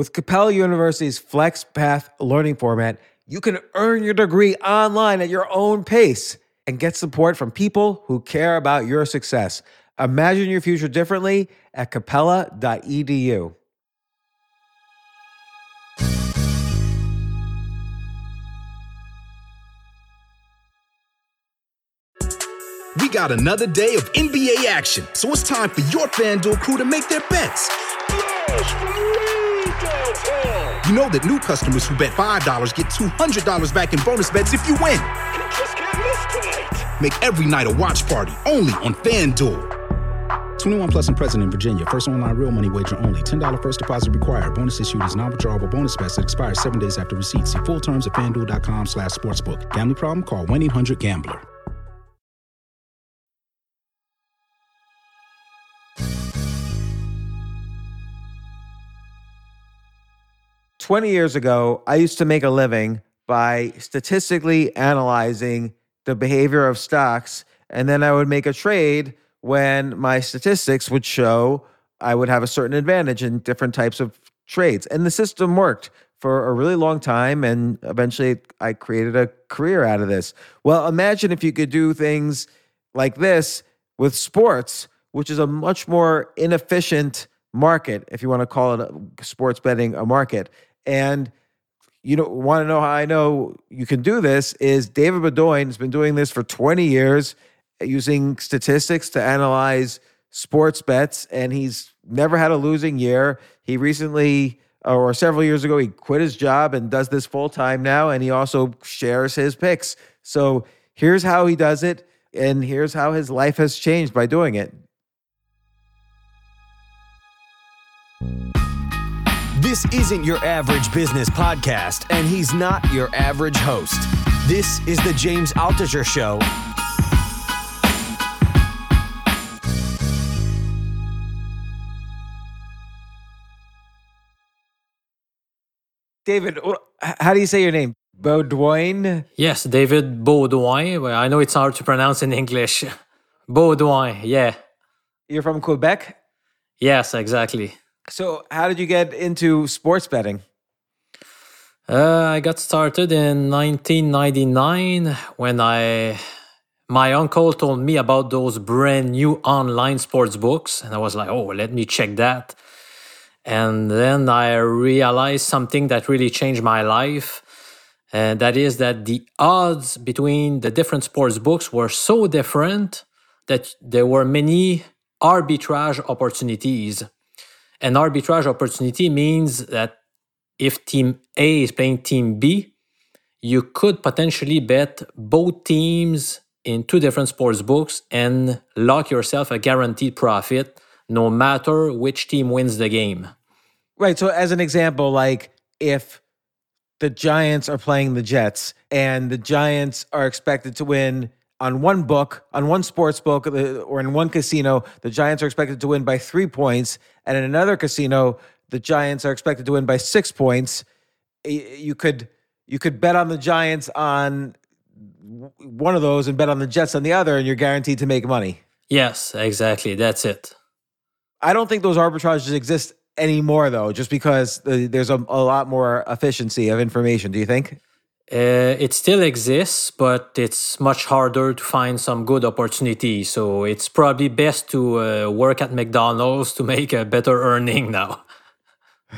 With Capella University's FlexPath learning format, you can earn your degree online at your own pace and get support from people who care about your success. Imagine your future differently at capella.edu. We got another day of NBA action, so it's time for your FanDuel crew to make their bets. You know that new customers who bet $5 get $200 back in bonus bets if you win. Make every night a watch party only on FanDuel. 21 plus and present in Virginia. First online real money wager only. $10 first deposit required. Bonus issued is non-withdrawable bonus bets that expires seven days after receipt. See full terms at fanduel.com slash sportsbook. Gambling problem? Call 1-800-GAMBLER. 20 years ago, I used to make a living by statistically analyzing the behavior of stocks. And then I would make a trade when my statistics would show I would have a certain advantage in different types of trades. And the system worked for a really long time. And eventually I created a career out of this. Well, imagine if you could do things like this with sports, which is a much more inefficient market, if you want to call it sports betting a market. And you know, want to know how I know you can do this is David Beaudoin has been doing this for 20 years using statistics to analyze sports bets, and he's never had a losing year. He recently, uh, or several years ago, he quit his job and does this full time now, and he also shares his picks. So here's how he does it, and here's how his life has changed by doing it. This isn't your average business podcast, and he's not your average host. This is the James Altucher Show. David, how do you say your name? Beaudoin? Yes, David Beaudoin. Well, I know it's hard to pronounce in English. Beaudoin, yeah. You're from Quebec? Yes, exactly. So, how did you get into sports betting? Uh, I got started in 1999 when I my uncle told me about those brand new online sports books and I was like, "Oh, let me check that." And then I realized something that really changed my life. And that is that the odds between the different sports books were so different that there were many arbitrage opportunities an arbitrage opportunity means that if team A is playing team B, you could potentially bet both teams in two different sports books and lock yourself a guaranteed profit no matter which team wins the game. Right. So, as an example, like if the Giants are playing the Jets and the Giants are expected to win on one book, on one sports book, uh, or in one casino, the Giants are expected to win by three points, and in another casino, the Giants are expected to win by six points. You could you could bet on the Giants on one of those and bet on the Jets on the other, and you're guaranteed to make money. Yes, exactly. That's it. I don't think those arbitrages exist anymore, though, just because there's a, a lot more efficiency of information. Do you think? Uh, it still exists, but it's much harder to find some good opportunity. So it's probably best to uh, work at McDonald's to make a better earning now.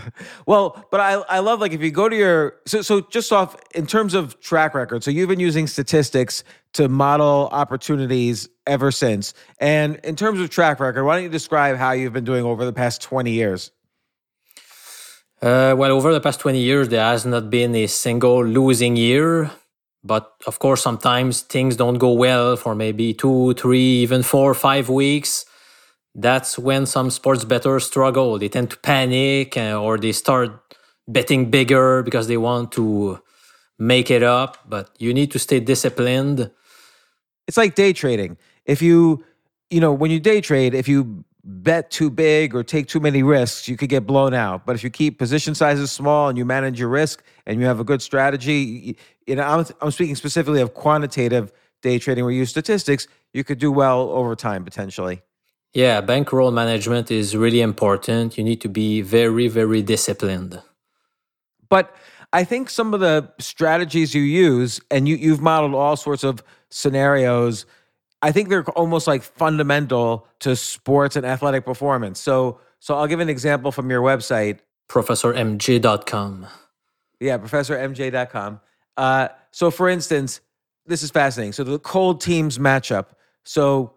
well, but I I love like if you go to your so so just off in terms of track record. So you've been using statistics to model opportunities ever since. And in terms of track record, why don't you describe how you've been doing over the past 20 years? Uh, well, over the past 20 years, there has not been a single losing year. But of course, sometimes things don't go well for maybe two, three, even four, five weeks. That's when some sports bettors struggle. They tend to panic uh, or they start betting bigger because they want to make it up. But you need to stay disciplined. It's like day trading. If you, you know, when you day trade, if you bet too big or take too many risks, you could get blown out. But if you keep position sizes small and you manage your risk and you have a good strategy, you know, I'm, I'm speaking specifically of quantitative day trading where you use statistics, you could do well over time potentially. Yeah, bankroll management is really important. You need to be very, very disciplined. But I think some of the strategies you use, and you, you've modeled all sorts of scenarios, I think they're almost like fundamental to sports and athletic performance. So, so I'll give an example from your website, ProfessorMJ.com. Yeah, ProfessorMJ.com. Uh, so, for instance, this is fascinating. So, the cold teams matchup. So,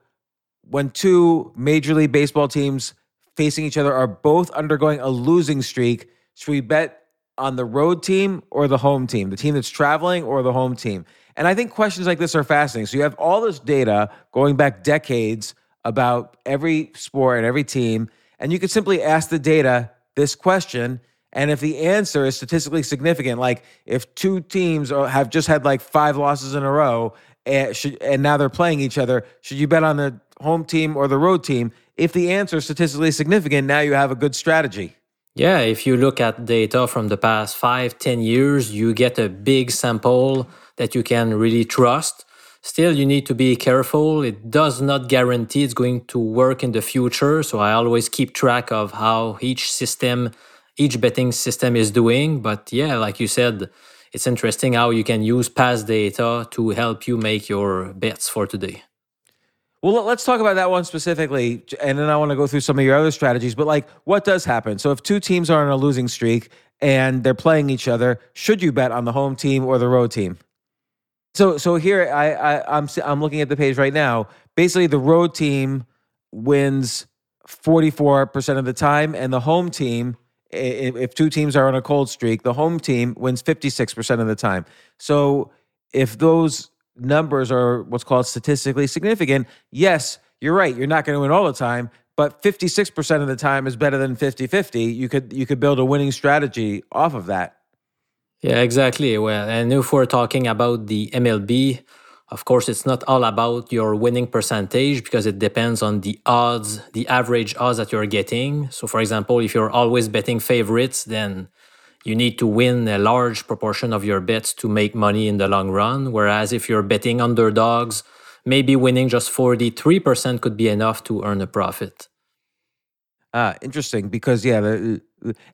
when two Major League Baseball teams facing each other are both undergoing a losing streak, should we bet on the road team or the home team, the team that's traveling or the home team? And I think questions like this are fascinating. So you have all this data going back decades about every sport and every team, and you could simply ask the data this question. And if the answer is statistically significant, like if two teams have just had like five losses in a row and, eh, should, and now they're playing each other, should you bet on the home team or the road team? If the answer is statistically significant, now you have a good strategy. Yeah, if you look at data from the past five, ten years, you get a big sample that you can really trust. Still, you need to be careful. It does not guarantee it's going to work in the future. So I always keep track of how each system, each betting system is doing. But yeah, like you said, it's interesting how you can use past data to help you make your bets for today. Well, let's talk about that one specifically, and then I want to go through some of your other strategies. But like, what does happen? So, if two teams are on a losing streak and they're playing each other, should you bet on the home team or the road team? So, so here I, I I'm I'm looking at the page right now. Basically, the road team wins 44% of the time, and the home team, if two teams are on a cold streak, the home team wins 56% of the time. So, if those numbers are what's called statistically significant, yes, you're right. You're not going to win all the time, but 56% of the time is better than 50-50. You could you could build a winning strategy off of that. Yeah, exactly. Well, and if we're talking about the MLB, of course, it's not all about your winning percentage because it depends on the odds, the average odds that you're getting. So, for example, if you're always betting favorites, then you need to win a large proportion of your bets to make money in the long run. Whereas if you're betting underdogs, maybe winning just 43% could be enough to earn a profit. Ah, interesting. Because, yeah,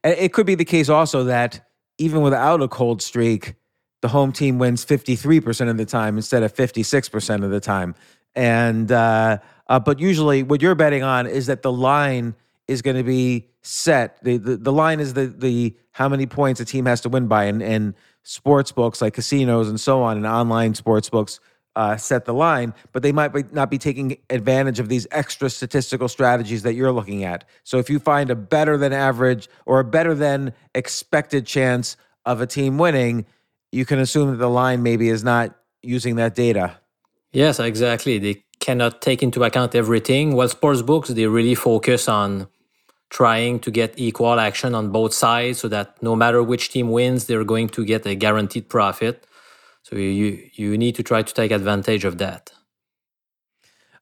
it could be the case also that even without a cold streak, the home team wins 53% of the time instead of 56% of the time. And, uh, uh, but usually what you're betting on is that the line is going to be set. The, the, the line is the the how many points a team has to win by, and and sports books like casinos and so on, and online sports books uh, set the line, but they might be, not be taking advantage of these extra statistical strategies that you're looking at. So if you find a better than average or a better than expected chance of a team winning, you can assume that the line maybe is not using that data. Yes, exactly. They cannot take into account everything. Well, sports books they really focus on trying to get equal action on both sides so that no matter which team wins, they're going to get a guaranteed profit. So you you need to try to take advantage of that.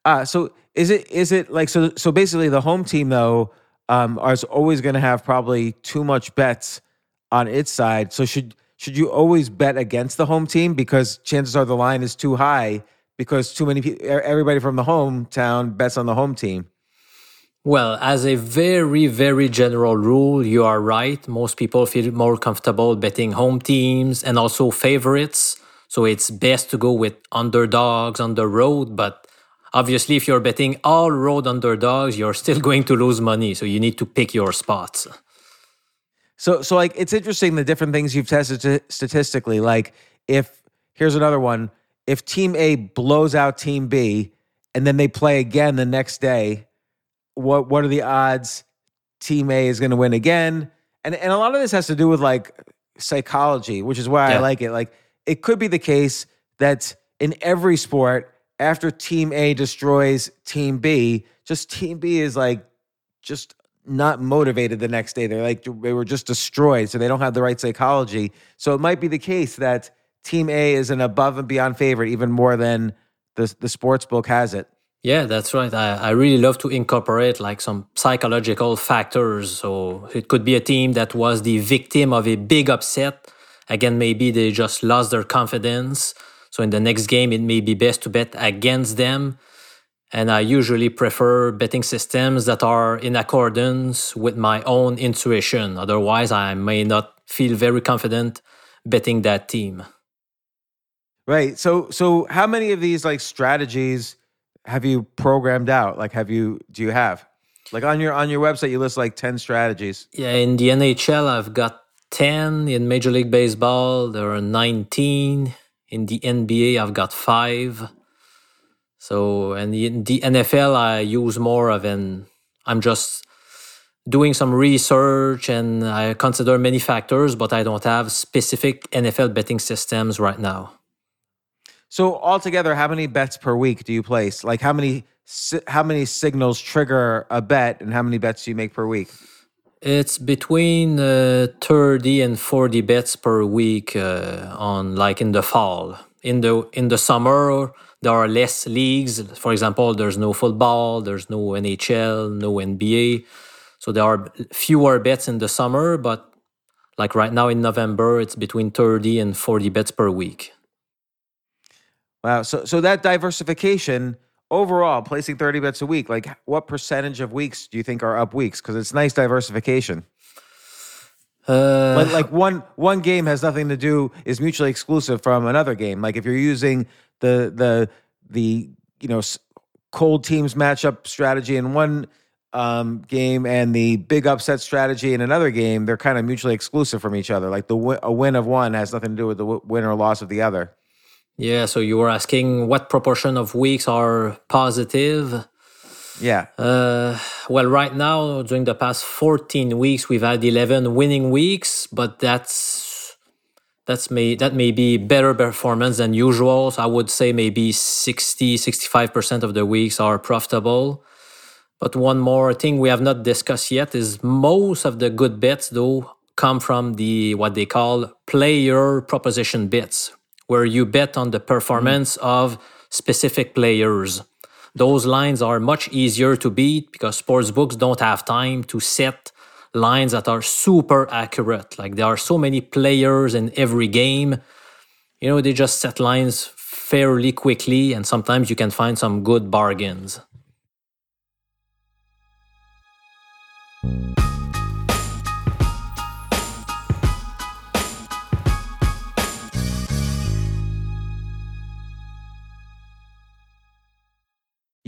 Uh so is it is it like so so basically the home team though um is always going to have probably too much bets on its side. So should should you always bet against the home team because chances are the line is too high because too many people everybody from the hometown bets on the home team. Well, as a very, very general rule, you are right. Most people feel more comfortable betting home teams and also favorites. So it's best to go with underdogs on the road. But obviously, if you're betting all road underdogs, you're still going to lose money. So you need to pick your spots. So, so like it's interesting the different things you've tested statistically. Like, if here's another one: if Team A blows out Team B, and then they play again the next day, what what are the odds team A is going to win again? And and a lot of this has to do with like psychology, which is why yeah. I like it. Like it could be the case that in every sport after team A destroys team B, just team B is like just not motivated the next day. They're like they were just destroyed, so they don't have the right psychology. So it might be the case that team A is an above and beyond favorite even more than the the sports book has it. Yeah, that's right. I, I really love to incorporate like some psychological factors. So it could be a team that was the victim of a big upset. Again, maybe they just lost their confidence. So in the next game, it may be best to bet against them. And I usually prefer betting systems that are in accordance with my own intuition. Otherwise, I may not feel very confident betting that team. Right. So so how many of these like strategies have you programmed out? Like have you do you have? Like on your on your website you list like 10 strategies. Yeah, in the NHL I've got 10 in Major League Baseball, there are 19 in the NBA I've got 5. So and in the NFL I use more of an I'm just doing some research and I consider many factors, but I don't have specific NFL betting systems right now. So altogether, how many bets per week do you place? Like how many how many signals trigger a bet, and how many bets do you make per week? It's between uh, thirty and forty bets per week uh, on like in the fall. In the in the summer, there are less leagues. For example, there's no football, there's no NHL, no NBA, so there are fewer bets in the summer. But like right now in November, it's between thirty and forty bets per week. Wow. So so that diversification overall, placing 30 bets a week, like what percentage of weeks do you think are up weeks? Because it's nice diversification. Uh, but like one one game has nothing to do is mutually exclusive from another game. Like if you're using the the the you know cold teams matchup strategy in one um, game and the big upset strategy in another game, they're kind of mutually exclusive from each other. Like the a win of one has nothing to do with the win or loss of the other. Yeah, so you were asking what proportion of weeks are positive? Yeah. Uh, well, right now, during the past 14 weeks, we've had 11 winning weeks, but that's that's may that may be better performance than usual. So I would say maybe 60, 65% of the weeks are profitable. But one more thing we have not discussed yet is most of the good bets though come from the what they call player proposition bets, where you bet on the performance mm. of specific players. Those lines are much easier to beat because sports books don't have time to set lines that are super accurate. Like there are so many players in every game. You know, they just set lines fairly quickly, and sometimes you can find some good bargains.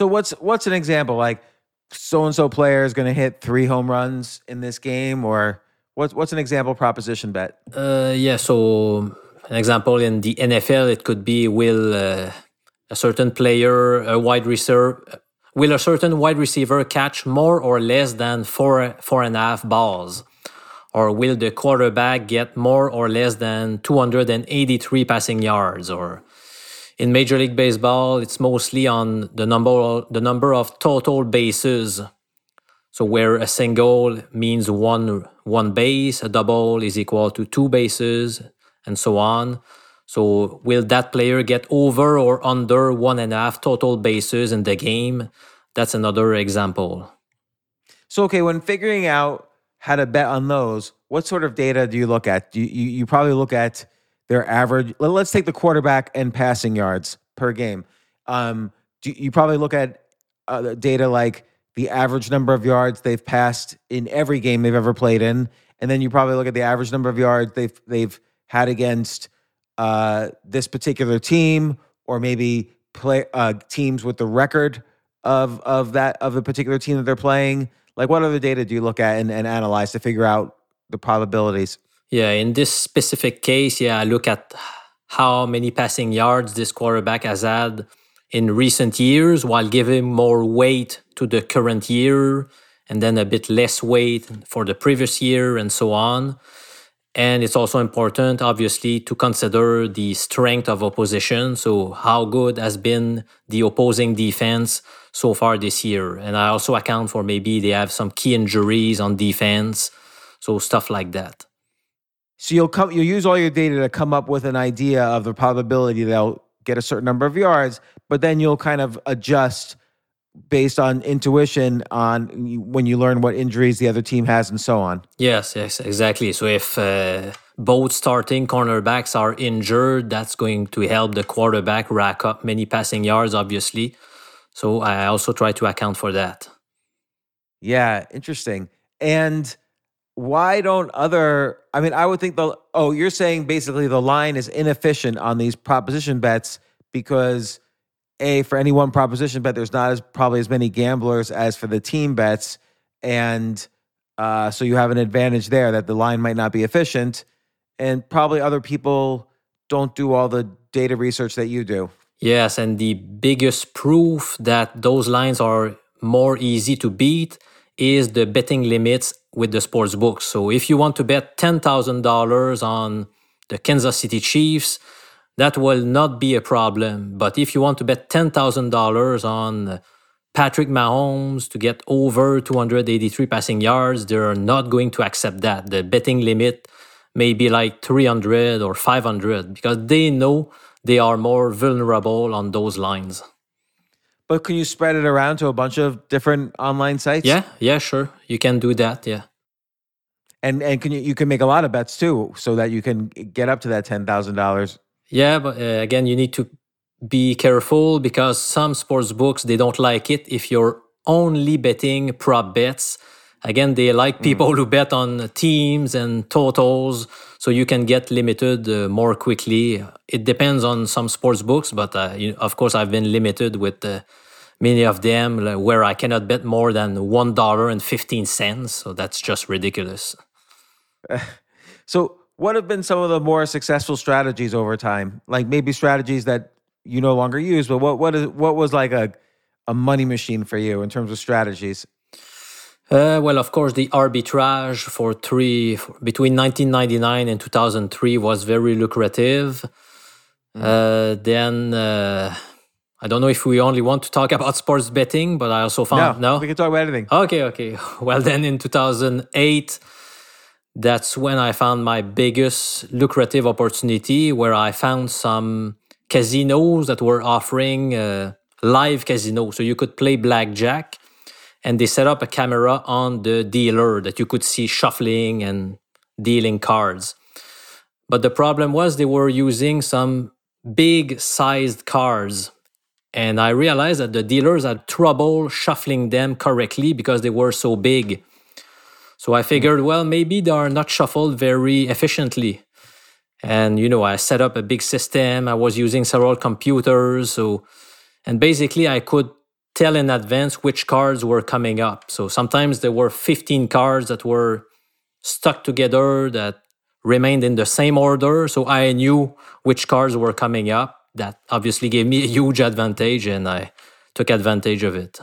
So what's what's an example? Like so and so player is going to hit three home runs in this game, or what's what's an example proposition bet? Uh, yeah, so an example in the NFL, it could be will uh, a certain player, a wide receiver, will a certain wide receiver catch more or less than four four and a half balls, or will the quarterback get more or less than 283 passing yards, or in Major League Baseball, it's mostly on the number the number of total bases. So where a single means one one base, a double is equal to two bases, and so on. So will that player get over or under one and a half total bases in the game? That's another example. So okay, when figuring out how to bet on those, what sort of data do you look at? You, you, you probably look at their average. Let's take the quarterback and passing yards per game. Um, you, you, probably look at uh, data like the average number of yards they've passed in every game they've ever played in, and then you probably look at the average number of yards they've they've had against uh, this particular team, or maybe play uh, teams with the record of of that of the particular team that they're playing. Like, what other data do you look at and, and analyze to figure out the probabilities? Yeah, in this specific case, yeah, I look at how many passing yards this quarterback has had in recent years while giving more weight to the current year and then a bit less weight for the previous year and so on. And it's also important, obviously, to consider the strength of opposition. So, how good has been the opposing defense so far this year? And I also account for maybe they have some key injuries on defense. So, stuff like that. So you'll come, you'll use all your data to come up with an idea of the probability they'll get a certain number of yards, but then you'll kind of adjust based on intuition on when you learn what injuries the other team has and so on. Yes, yes, exactly. So if uh, both starting cornerbacks are injured, that's going to help the quarterback rack up many passing yards, obviously. So I also try to account for that. Yeah, interesting. And why don't other i mean i would think the oh you're saying basically the line is inefficient on these proposition bets because a for any one proposition bet there's not as probably as many gamblers as for the team bets and uh, so you have an advantage there that the line might not be efficient and probably other people don't do all the data research that you do. Yes and the biggest proof that those lines are more easy to beat is the betting limits with the sports books. So if you want to bet $10,000 on the Kansas City Chiefs, that will not be a problem. But if you want to bet $10,000 on Patrick Mahomes to get over 283 passing yards, they're not going to accept that. The betting limit may be like 300 or 500 because they know they are more vulnerable on those lines. But can you spread it around to a bunch of different online sites? Yeah, yeah, sure. You can do that. Yeah. And and can you you can make a lot of bets too, so that you can get up to that ten thousand dollars. Yeah, but uh, again, you need to be careful because some sports books they don't like it if you're only betting prop bets. Again, they like Hmm. people who bet on teams and totals, so you can get limited uh, more quickly. It depends on some sports books, but uh, you, of course, I've been limited with uh, many of them like, where I cannot bet more than one dollar and fifteen cents. So that's just ridiculous. So, what have been some of the more successful strategies over time? Like maybe strategies that you no longer use, but what what is what was like a a money machine for you in terms of strategies? Uh, well, of course, the arbitrage for three for, between 1999 and 2003 was very lucrative. Uh, then uh, I don't know if we only want to talk about sports betting, but I also found no. we can talk about anything. Okay, okay. Well, then in 2008, that's when I found my biggest lucrative opportunity where I found some casinos that were offering uh, live casino. So you could play blackjack and they set up a camera on the dealer that you could see shuffling and dealing cards. But the problem was they were using some big sized cards and I realized that the dealers had trouble shuffling them correctly because they were so big. So I figured, well, maybe they are not shuffled very efficiently. And you know, I set up a big system. I was using several computers, so and basically I could tell in advance which cards were coming up. So sometimes there were 15 cards that were stuck together that remained in the same order, so I knew which cards were coming up. That obviously gave me a huge advantage and I took advantage of it.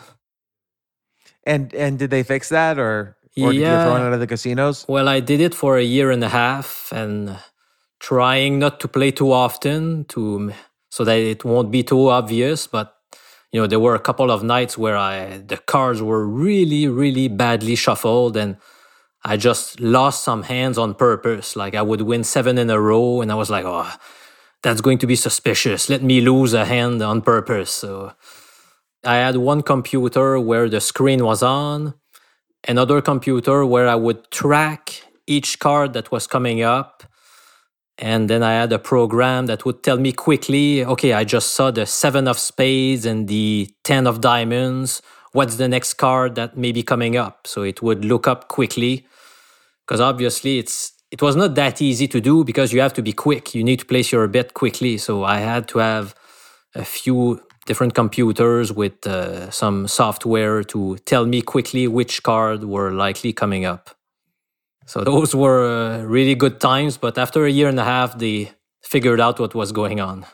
And and did they fix that or or did you Yeah. thrown out of the casinos? Well, I did it for a year and a half and trying not to play too often to so that it won't be too obvious, but you know, there were a couple of nights where I the cards were really really badly shuffled and I just lost some hands on purpose. Like I would win 7 in a row and I was like, "Oh, that's going to be suspicious. Let me lose a hand on purpose." So I had one computer where the screen was on, another computer where I would track each card that was coming up. And then I had a program that would tell me quickly, okay, I just saw the seven of spades and the 10 of diamonds. What's the next card that may be coming up? So it would look up quickly. Because obviously it's it was not that easy to do because you have to be quick. You need to place your bet quickly. So I had to have a few different computers with uh, some software to tell me quickly which card were likely coming up. So those were uh, really good times, but after a year and a half, they figured out what was going on.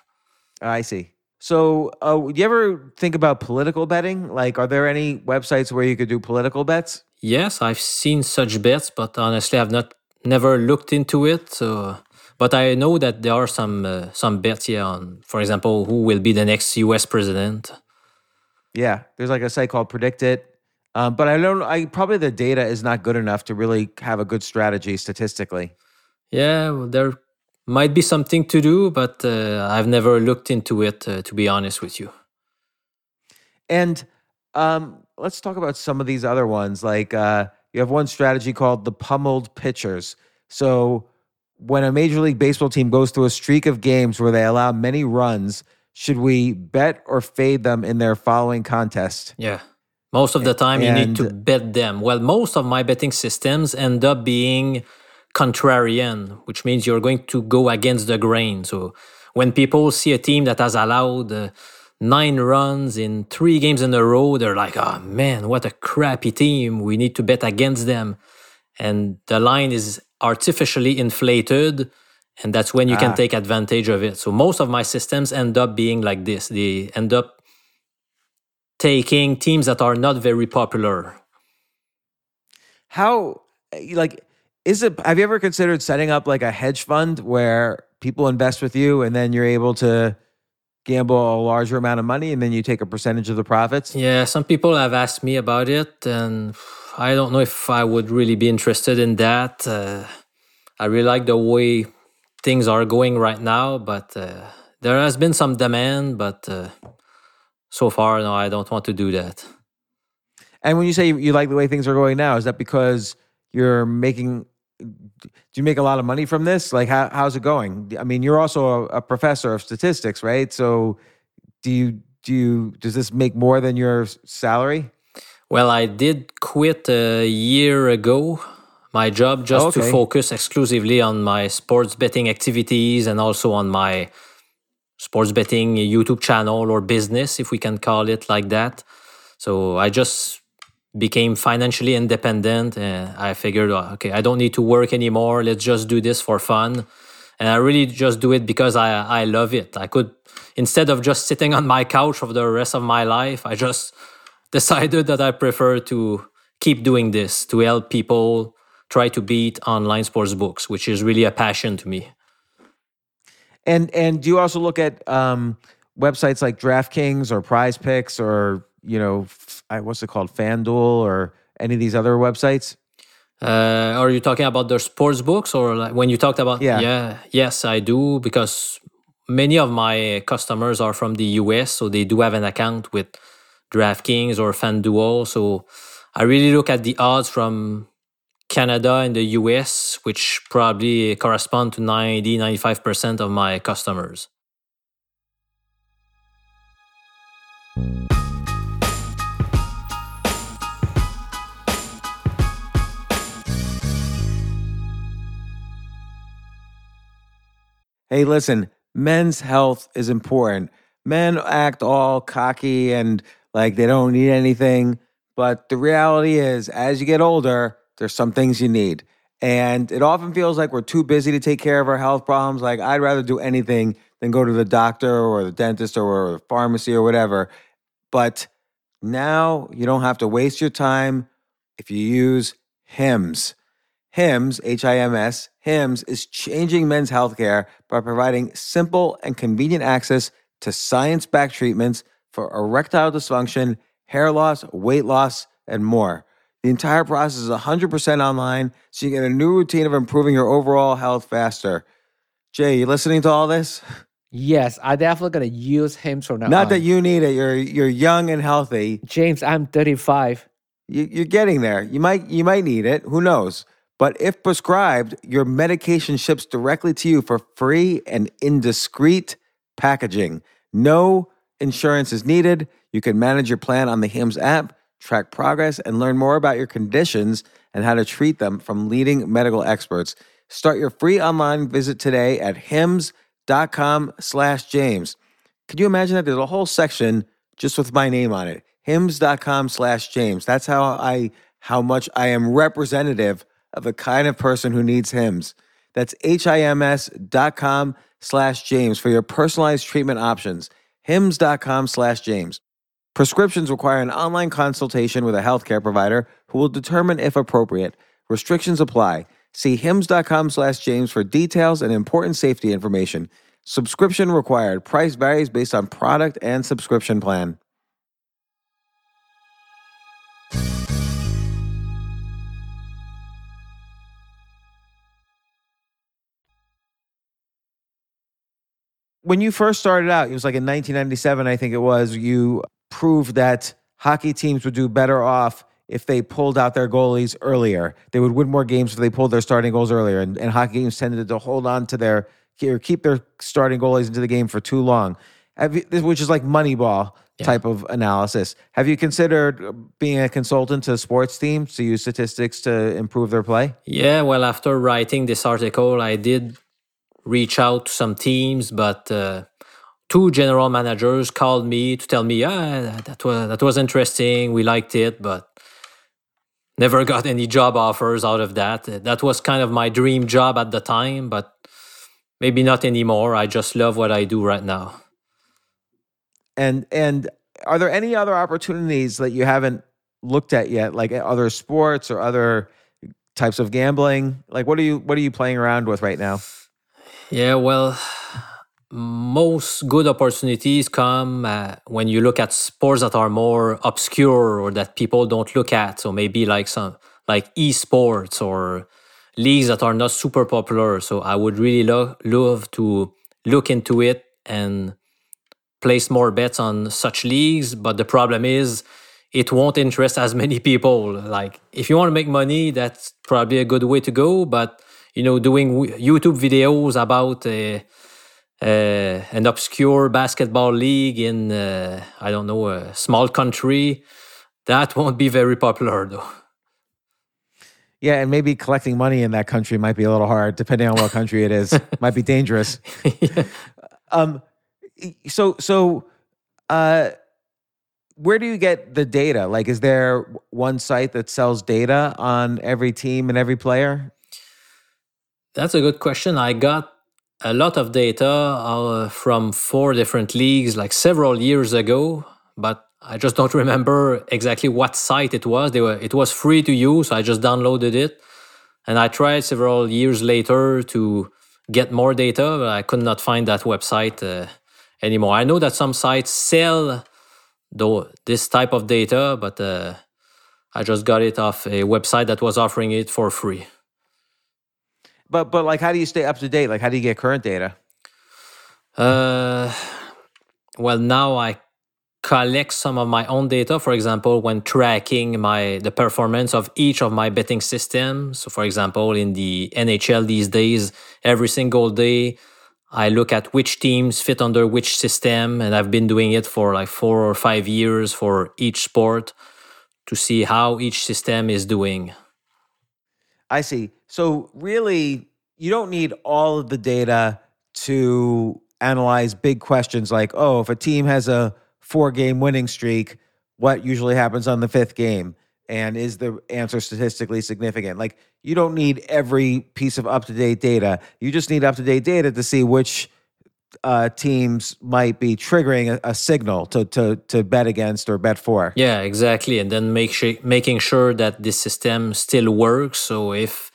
I see. So, uh, do you ever think about political betting? Like, are there any websites where you could do political bets? Yes, I've seen such bets, but honestly, I've not never looked into it. So, but I know that there are some uh, some bets here on, for example, who will be the next U.S. president. Yeah, there's like a site called PredictIt. Um, but I don't. I probably the data is not good enough to really have a good strategy statistically. Yeah, well, there might be something to do, but uh, I've never looked into it. Uh, to be honest with you. And um, let's talk about some of these other ones. Like uh, you have one strategy called the pummeled pitchers. So when a Major League Baseball team goes through a streak of games where they allow many runs, should we bet or fade them in their following contest? Yeah. Most of the time, you need to bet them. Well, most of my betting systems end up being contrarian, which means you're going to go against the grain. So when people see a team that has allowed uh, nine runs in three games in a row, they're like, oh man, what a crappy team. We need to bet against them. And the line is artificially inflated. And that's when you Ah. can take advantage of it. So most of my systems end up being like this. They end up taking teams that are not very popular. How like is it? Have you ever considered setting up like a hedge fund where people invest with you and then you're able to gamble a larger amount of money and then you take a percentage of the profits? Yeah, some people have asked me about it, and I don't know if I would really be interested in that. Uh, I really like the way things are going right now, but uh, there has been some demand, but uh, so far, no, I don't want to do that. And when you say you like the way things are going now, is that because you're making? Do you make a lot of money from this? Like, how, how's it going? I mean, you're also a, a professor of statistics, right? So, do you do you does this make more than your salary? Well, I did quit a year ago my job just Okay. to focus exclusively on my sports betting activities and also on my sports betting YouTube channel or business, if we can call it like that. So I just became financially independent and I figured, uh, okay, I don't need to work anymore. Let's just do this for fun. And I really just do it because I, I love it. I could, instead of just sitting on my couch for the rest of my life, I just decided that I prefer to keep doing this to help people try to beat online sports books, which is really a passion to me. And and do you also look at um, websites like DraftKings or PrizePicks or you know what's it called FanDuel or any of these other websites? Uh, are you talking about their sports books or like when you talked about? Yeah. yes, I do because many of my customers are from the US, so they do have an account with DraftKings or FanDuel. So I really look at the odds from Canada and the US, which probably correspond to 90 95% of my customers. Hey, listen, men's health is important. Men act all cocky and like they don't need anything. But the reality is, as you get older, there's some things you need. And it often feels like we're too busy to take care of our health problems. Like, I'd rather do anything than go to the doctor or the dentist or the pharmacy or whatever. But now you don't have to waste your time if you use HIMS. HIMS, H I M S, HIMS is changing men's healthcare by providing simple and convenient access to science backed treatments for erectile dysfunction, hair loss, weight loss, and more. The entire process is 100% online, so you get a new routine of improving your overall health faster. Jay, you listening to all this? Yes, I definitely gonna use him from now Not on. that you need it. You're you're young and healthy. James, I'm 35. You, you're getting there. You might you might need it. Who knows? But if prescribed, your medication ships directly to you for free and in discreet packaging. No insurance is needed. You can manage your plan on the HIMS app, track progress, and learn more about your conditions and how to treat them from leading medical experts. Start your free online visit today at hims.com slash James. Could you imagine that? There's a whole section just with my name on it. Hims.com slash James. That's how I how much I am representative of the kind of person who needs Hims. That's H-I-M-S dot com slash James for your personalized treatment options. Hims.com slash James. Prescriptions require an online consultation with a healthcare provider who will determine if appropriate. Restrictions apply. See hims.com slash James for details and important safety information. Subscription required. Price varies based on product and subscription plan. When you first started out, it was like in 1997, I think it was, you proved that hockey teams would do better off if they pulled out their goalies earlier. They would win more games if they pulled their starting goals earlier. And, and hockey teams tended to hold on to their or keep their starting goalies into the game for too long. Have you, which is like Moneyball type of analysis. Have you considered being a consultant to sports teams to use statistics to improve their play? Yeah, well, after writing this article, I did reach out to some teams, but uh, two general managers called me to tell me, yeah, that was that was interesting. We liked it, but never got any job offers out of that. That was kind of my dream job at the time, but maybe not anymore. I just love what I do right now. And and are there any other opportunities that you haven't looked at yet, like eh, other sports or other types of gambling? Like what are you what are you playing around with right now? Yeah, well, most good opportunities come uh, when you look at sports that are more obscure or that people don't look at. So maybe like some like esports or leagues that are not super popular. So I would really lo- love to look into it and place more bets on such leagues. But the problem is, it won't interest as many people. Like if you want to make money, that's probably a good way to go. But you know, doing w- YouTube videos about uh, an obscure basketball league in uh, I don't know a small country, that won't be very popular though. Yeah, and maybe collecting money in that country might be a little hard, depending on what country it is. might be dangerous. yeah. Um, so so, uh, where do you get the data? Like, is there one site that sells data on every team and every player? That's a good question. I got a lot of data uh, from four different leagues, like several years ago, but I just don't remember exactly what site it was. They were it was free to use. I just downloaded it, and I tried several years later to get more data, but I could not find that website uh, anymore. I know that some sites sell though this type of data, but uh, I just got it off a website that was offering it for free. But but like, how do you stay up to date? Like, how do you get current data? Uh, well, now I collect some of my own data for example when tracking my the performance of each of my betting systems so for example in the nhl these days every single day i look at which teams fit under which system and i've been doing it for like four or five years for each sport to see how each system is doing I see. So really, you don't need all of the data to analyze big questions like, oh, if a team has a four game winning streak, what usually happens on the fifth game? And is the answer statistically significant? Like, you don't need every piece of up to date data. You just need up to date data to see which uh, teams might be triggering a, a, signal to, to to bet against or bet for. Yeah, exactly, and then make sure making sure that this system still works. So if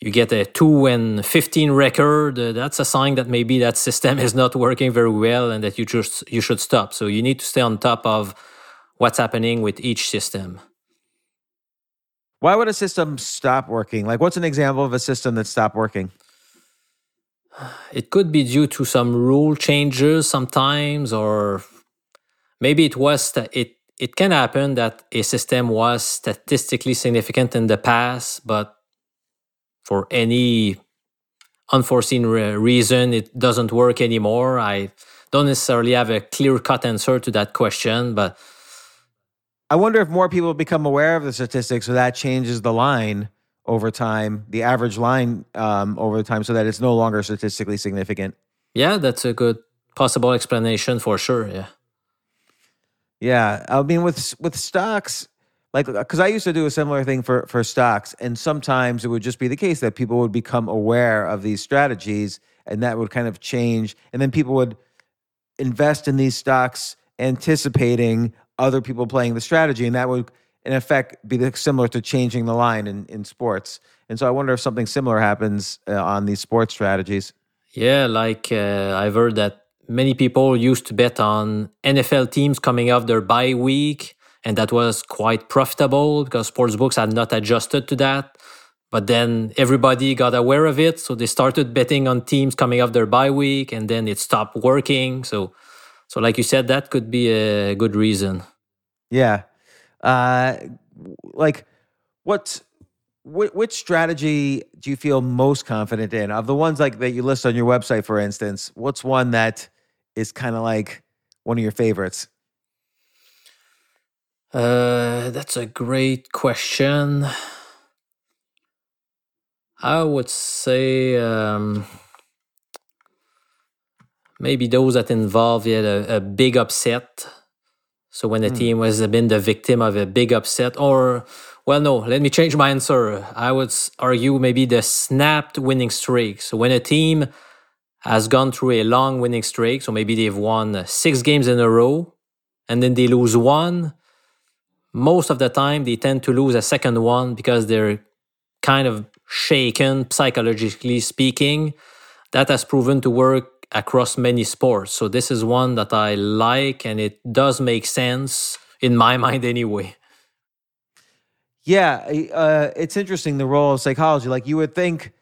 you get a two and fifteen record, uh, that's a sign that maybe that system is not working very well, and that you just you should stop. So you need to stay on top of what's happening with each system. Why would a system stop working? Like, what's an example of a system that stopped working? It could be due to some rule changes sometimes, or maybe it was that it it can happen that a system was statistically significant in the past, but for any unforeseen re- reason it doesn't work anymore. I don't necessarily have a clear cut answer to that question, but I wonder if more people become aware of the statistics, so that changes the line over time, the average line um, over time, so that it's no longer statistically significant. Yeah, that's a good possible explanation for sure. Yeah. Yeah, I mean, with with stocks, like because I used to do a similar thing for for stocks, and sometimes it would just be the case that people would become aware of these strategies, and that would kind of change, and then people would invest in these stocks anticipating other people playing the strategy, and that would in effect be similar to changing the line in, in sports. And so I wonder if something similar happens uh, on these sports strategies. Yeah, like uh, I've heard that many people used to bet on NFL teams coming off their bye week, and that was quite profitable because sports books had not adjusted to that. But then everybody got aware of it, so they started betting on teams coming off their bye week, and then it stopped working. So, so like you said, that could be a good reason. Yeah, uh, like what which strategy do you feel most confident in? Of the ones like that you list on your website for instance what's one that is kind of like one of your favorites? Uh that's a great question. I would say um maybe those that involve a, a big upset so when a mm. team has been the victim of a big upset, or well, no, let me change my answer. I would argue maybe the snapped winning streak. So when a team has gone through a long winning streak, so maybe they've won six games in a row, and then they lose one. Most of the time, they tend to lose a second one because they're kind of shaken psychologically speaking. That has proven to work across many sports. So this is one that I like and it does make sense in my mind anyway. Yeah, uh, it's interesting the role of psychology. Like you would think,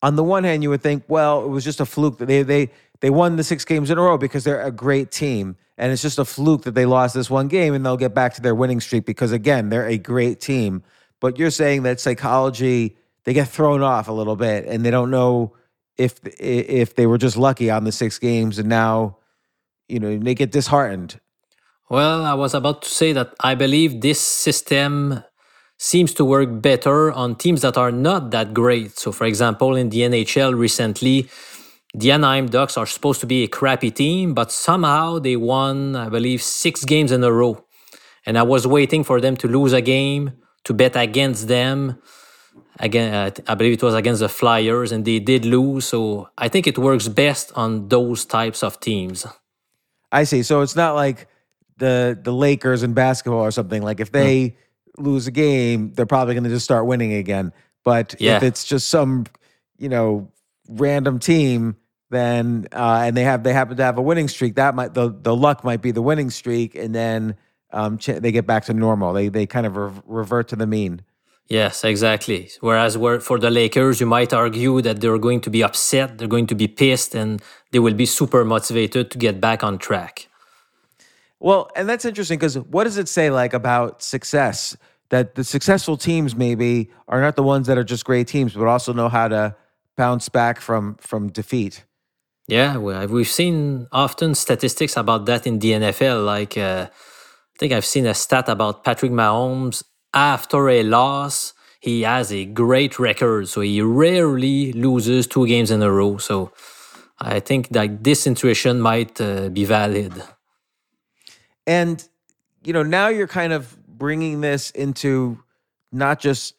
on the one hand, you would think, well, it was just a fluke that they they they won the six games in a row because they're a great team, and it's just a fluke that they lost this one game, and they'll get back to their winning streak because again, they're a great team. But you're saying that psychology they get thrown off a little bit, and they don't know if if they were just lucky on the six games and now you know they get disheartened. Well, I was about to say that I believe this system seems to work better on teams that are not that great. So, for example, in the NHL recently, the Anaheim Ducks are supposed to be a crappy team, but somehow they won, I believe, six games in a row. And I was waiting for them to lose a game to bet against them. Again, uh, I believe it was against the Flyers, and they did lose. So I think it works best on those types of teams. I see. So it's not like the the Lakers in basketball or something. Like if they mm. lose a game, they're probably going to just start winning again. But yeah. if it's just some, you know, random team, then uh, and they have they happen to have a winning streak, that might the the luck might be the winning streak, and then um, ch- they get back to normal. They they kind of re- revert to the mean. Yes, exactly. Whereas for the Lakers, you might argue that they're going to be upset, they're going to be pissed, and they will be super motivated to get back on track. Well, and that's interesting because what does it say like about success? That the successful teams maybe are not the ones that are just great teams, but also know how to bounce back from from defeat. Yeah, we've seen often statistics about that in the NFL. Like, uh, I think I've seen a stat about Patrick Mahomes after a loss. He has a great record, so he rarely loses two games in a row. So I think that this intuition might uh, be valid. And, you know, now you're kind of bringing this into not just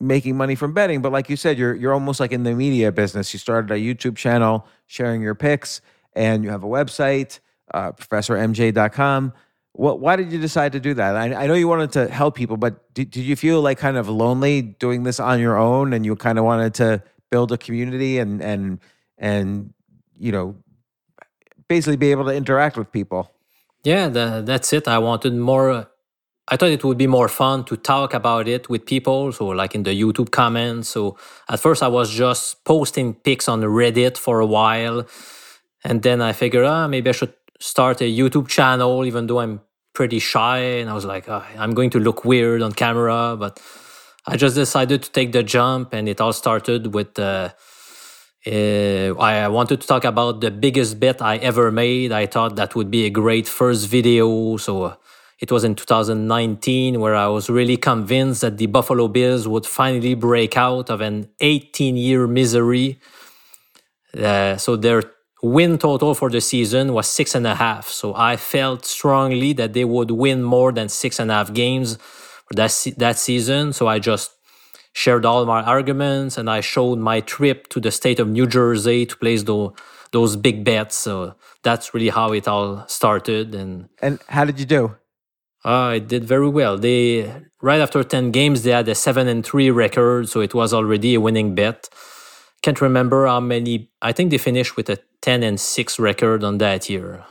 making money from betting, but like you said, you're you're almost like in the media business. You started a YouTube channel sharing your picks, and you have a website, uh, ProfessorMJ.com. What? Why did you decide to do that? I, I know you wanted to help people, but did, did you feel like kind of lonely doing this on your own, and you kind of wanted to build a community and and and you know basically be able to interact with people? Yeah, the, that's it. I wanted more. I thought it would be more fun to talk about it with people. So, like in the YouTube comments. So, at first, I was just posting picks on Reddit for a while. And then I figured, ah, maybe I should start a YouTube channel, even though I'm pretty shy. And I was like, oh, I'm going to look weird on camera. But I just decided to take the jump. And it all started with. Uh, uh, I wanted to talk about the biggest bet I ever made. I thought that would be a great first video. So uh, it was in 2019 where I was really convinced that the Buffalo Bills would finally break out of an 18 year misery. Uh, so their win total for the season was six and a half. So I felt strongly that they would win more than six and a half games for that, se- that season. So I just shared all my arguments and I showed my trip to the state of New Jersey to place those those big bets. So that's really how it all started. And and how did you do? Uh, I did very well. They right after ten games they had a seven and three record, so it was already a winning bet. Can't remember how many. I think they finished with a ten and six record on that year.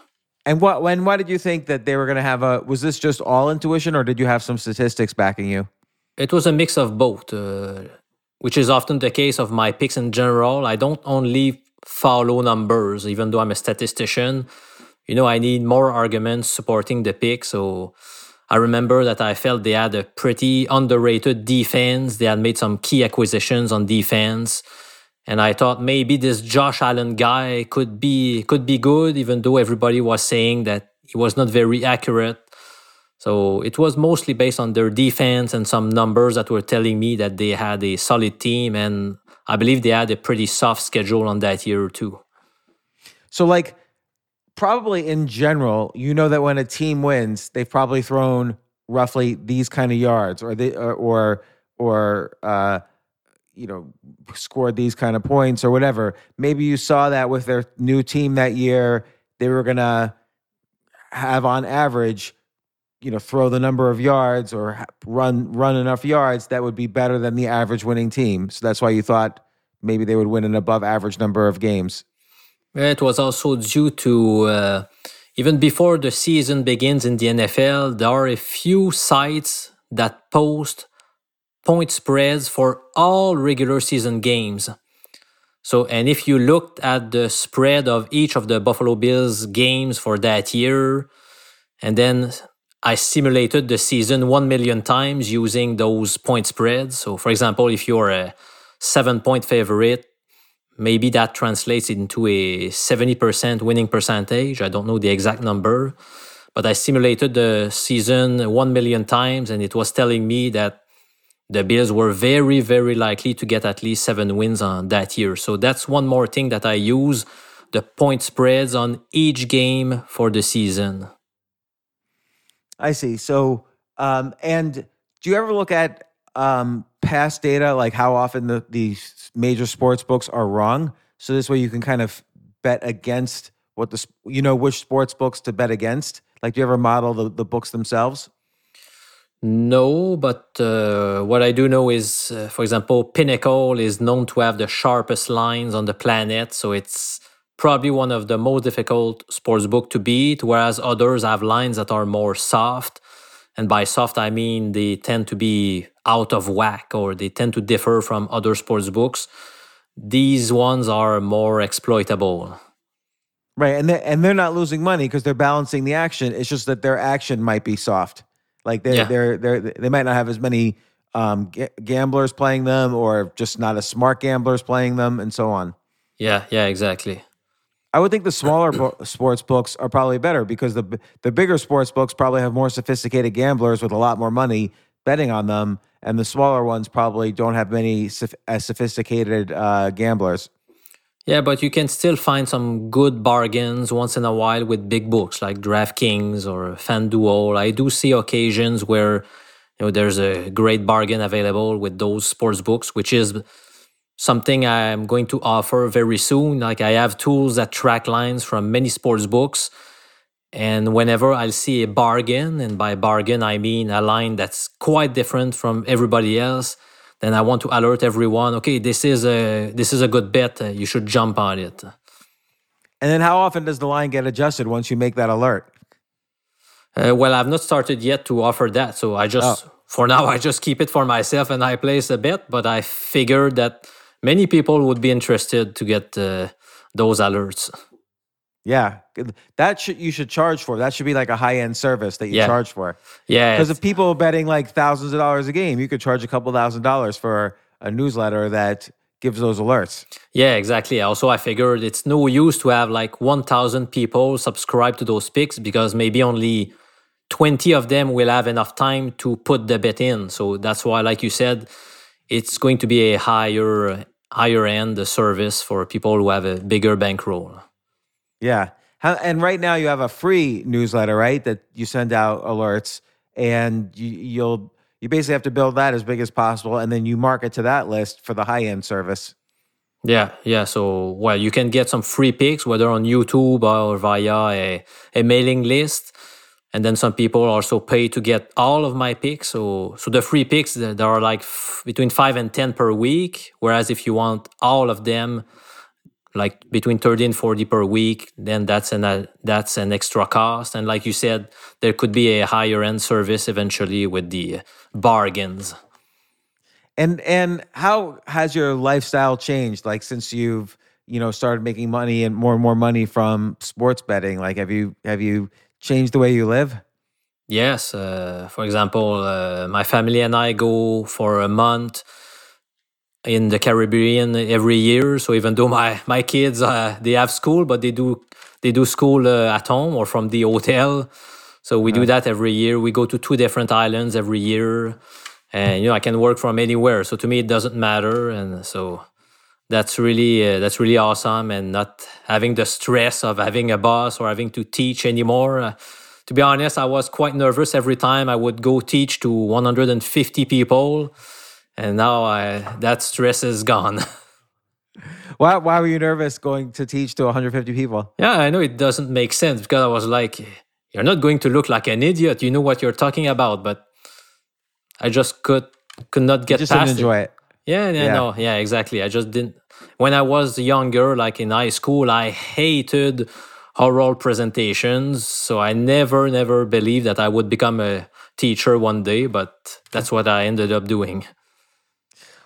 And what when why did you think that they were going to have a? Was this just all intuition, or did you have some statistics backing you? It was a mix of both, uh, which is often the case of my picks in general. I don't only follow numbers, even though I'm a statistician. You know, I need more arguments supporting the pick. So I remember that I felt they had a pretty underrated defense. They had made some key acquisitions on defense. And I thought maybe this Josh Allen guy could be could be good, even though everybody was saying that he was not very accurate. So it was mostly based on their defense and some numbers that were telling me that they had a solid team. And I believe they had a pretty soft schedule on that year too. So, like, probably in general, you know that when a team wins, they've probably thrown roughly these kind of yards or they or or, or uh, you know scored these kind of points or whatever. Maybe you saw that with their new team that year. They were gonna have on average you know throw the number of yards or run run enough yards that would be better than the average winning team. So that's why you thought maybe they would win an above average number of games. It was also due to uh, even before the season begins in the NFL, there are a few sites that post point spreads for all regular season games. So, and if you looked at the spread of each of the Buffalo Bills games for that year, and then I simulated the season 1 million times using those point spreads. So, for example, if you're a seven point favorite, maybe that translates into a 70% winning percentage. I don't know the exact number, but I simulated the season 1 million times and it was telling me that the Bills were very, very likely to get at least seven wins on that year. So that's one more thing that I use the point spreads on each game for the season. I see. So, um, and do you ever look at um, past data, like how often the these major sports books are wrong? So this way you can kind of bet against what the you know which sports books to bet against. Like, do you ever model the, the books themselves? No, but uh, what I do know is, uh, for example, Pinnacle is known to have the sharpest lines on the planet, so it's probably one of the most difficult sports book to beat. Whereas others have lines that are more soft, and by soft I mean they tend to be out of whack or they tend to differ from other sports books. These ones are more exploitable. Right, and they and they're not losing money because they're balancing the action. It's just that their action might be soft. Like they Yeah. they're they're they might not have as many um, ga- gamblers playing them, or just not as smart gamblers playing them, and so on. Yeah, yeah, exactly. I would think the smaller bo- sports books are probably better because the the bigger sports books probably have more sophisticated gamblers with a lot more money betting on them, and the smaller ones probably don't have many soph- as sophisticated uh, gamblers. Yeah, but you can still find some good bargains once in a while with big books like DraftKings or FanDuel. I do see occasions where you know there's a great bargain available with those sports books, which is something I'm going to offer very soon. Like I have tools that track lines from many sports books. And whenever I'll see a bargain, and by bargain I mean a line that's quite different from everybody else, then I want to alert everyone. Okay, this is a this is a good bet. uh, You should jump on it. And then, how often does the line get adjusted once you make that alert? Uh, well, I've not started yet to offer that, so I just for now I just keep it for myself and I place a bet. But I figured that many people would be interested to get uh, those alerts. Yeah, that should you should charge for. That should be like a high end service that you Yeah. charge for. Yeah, Because if people are betting like thousands of dollars a game, you could charge a couple thousand dollars for a newsletter that gives those alerts. Yeah, exactly. Also, I figured it's no use to have like 1,000 people subscribe to those picks because maybe only 20 of them will have enough time to put the bet in. So that's why, like you said, it's going to be a higher higher end service for people who have a bigger bankroll. Yeah. How, and right now you have a free newsletter, right? That you send out alerts, and you, you'll you basically have to build that as big as possible, and then you market to that list for the high end service. Yeah, yeah. So, well, you can get some free picks, whether on YouTube or via a, a mailing list. And then some people also pay to get all of my picks. So, so the free picks, there are like f- between five and 10 per week. Whereas if you want all of them, like between 30 and 40 per week, then that's an, uh, that's an extra cost. And like you said, there could be a higher end service eventually with the bargains. And and how has your lifestyle changed? Like since you've you know started making money and more and more money from sports betting. Like have you have you changed the way you live? Yes. Uh, for example, uh, my family and I go for a month in the Caribbean every year. So even though my my kids uh, they have school, but they do they do school uh, at home or from the hotel. So we do that every year. We go to two different islands every year, and you know I can work from anywhere. So to me it doesn't matter, and so that's really uh, that's really awesome and not having the stress of having a boss or having to teach anymore Uh, to be honest i was quite nervous every time i would go teach to 150 people and now I, that stress is gone Why why were you nervous going to teach to 150 people? yeah i know it doesn't make sense because i was like you're not going to look like an idiot you know what you're talking about but i just could could not get Just past didn't enjoy it. Yeah, yeah, Yeah. no, yeah, exactly. I just didn't. When I was younger, like in high school, I hated oral presentations. So I never, never believed that I would become a teacher one day, but that's what I ended up doing.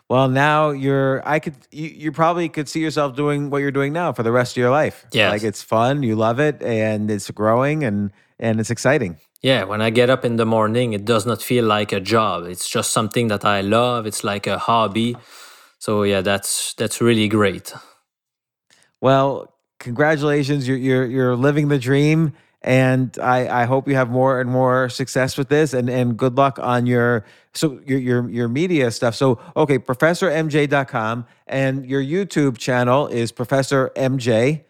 Well, now you're. I could. You, you probably could see yourself doing what you're doing now for the rest of your life. yeah like it's fun. You love it, and it's growing, and and it's exciting. Yeah, when I get up in the morning, it does not feel like a job. It's just something that I love. It's like a hobby. So yeah, that's that's really great. Well, congratulations. You're you're you're living the dream. And I, I hope you have more and more success with this and, and good luck on your so your your your media stuff. So okay, professormj.com and your YouTube channel is Professor MJ.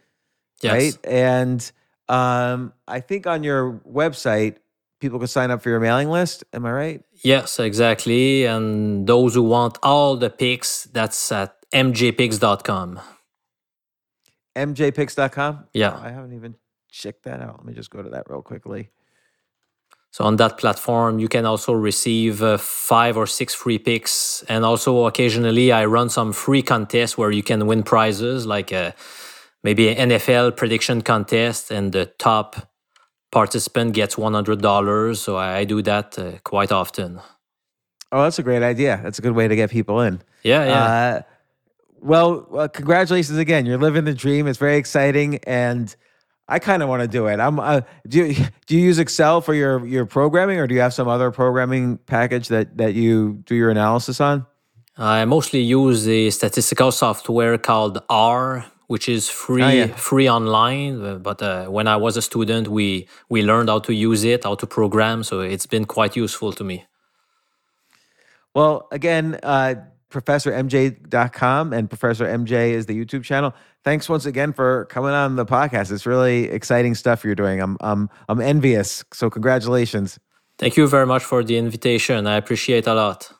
Yes. Right. And um I think on your website people can sign up for your mailing list. Am I right? Yes, exactly. And those who want all the picks, that's at mjpicks.com. mjpicks.com? Yeah. I haven't even checked that out. Let me just go to that real quickly. So on that platform, you can also receive uh, five or six free picks, and also occasionally I run some free contests where you can win prizes, like uh, maybe an NFL prediction contest, and the top participant gets one hundred dollars. So I, do that uh, quite often. Oh, that's a great idea. That's a good way to get people in. Yeah, yeah. Uh, well, well, congratulations again. You're living the dream. It's very exciting, and I kind of want to do it. I'm. Uh, do you do you use Excel for your your programming, or do you have some other programming package that that you do your analysis on? I mostly use the statistical software called R, which is free Oh, yeah. free online. uh, But uh, when I was a student, we we learned how to use it, how to program. So it's been quite useful to me. Well, again, uh, ProfessorMJ.com and Professor MJ is the YouTube channel. Thanks once again for coming on the podcast. It's really exciting stuff you're doing. I'm I'm I'm envious. So congratulations. Thank you very much for the invitation. I appreciate a lot.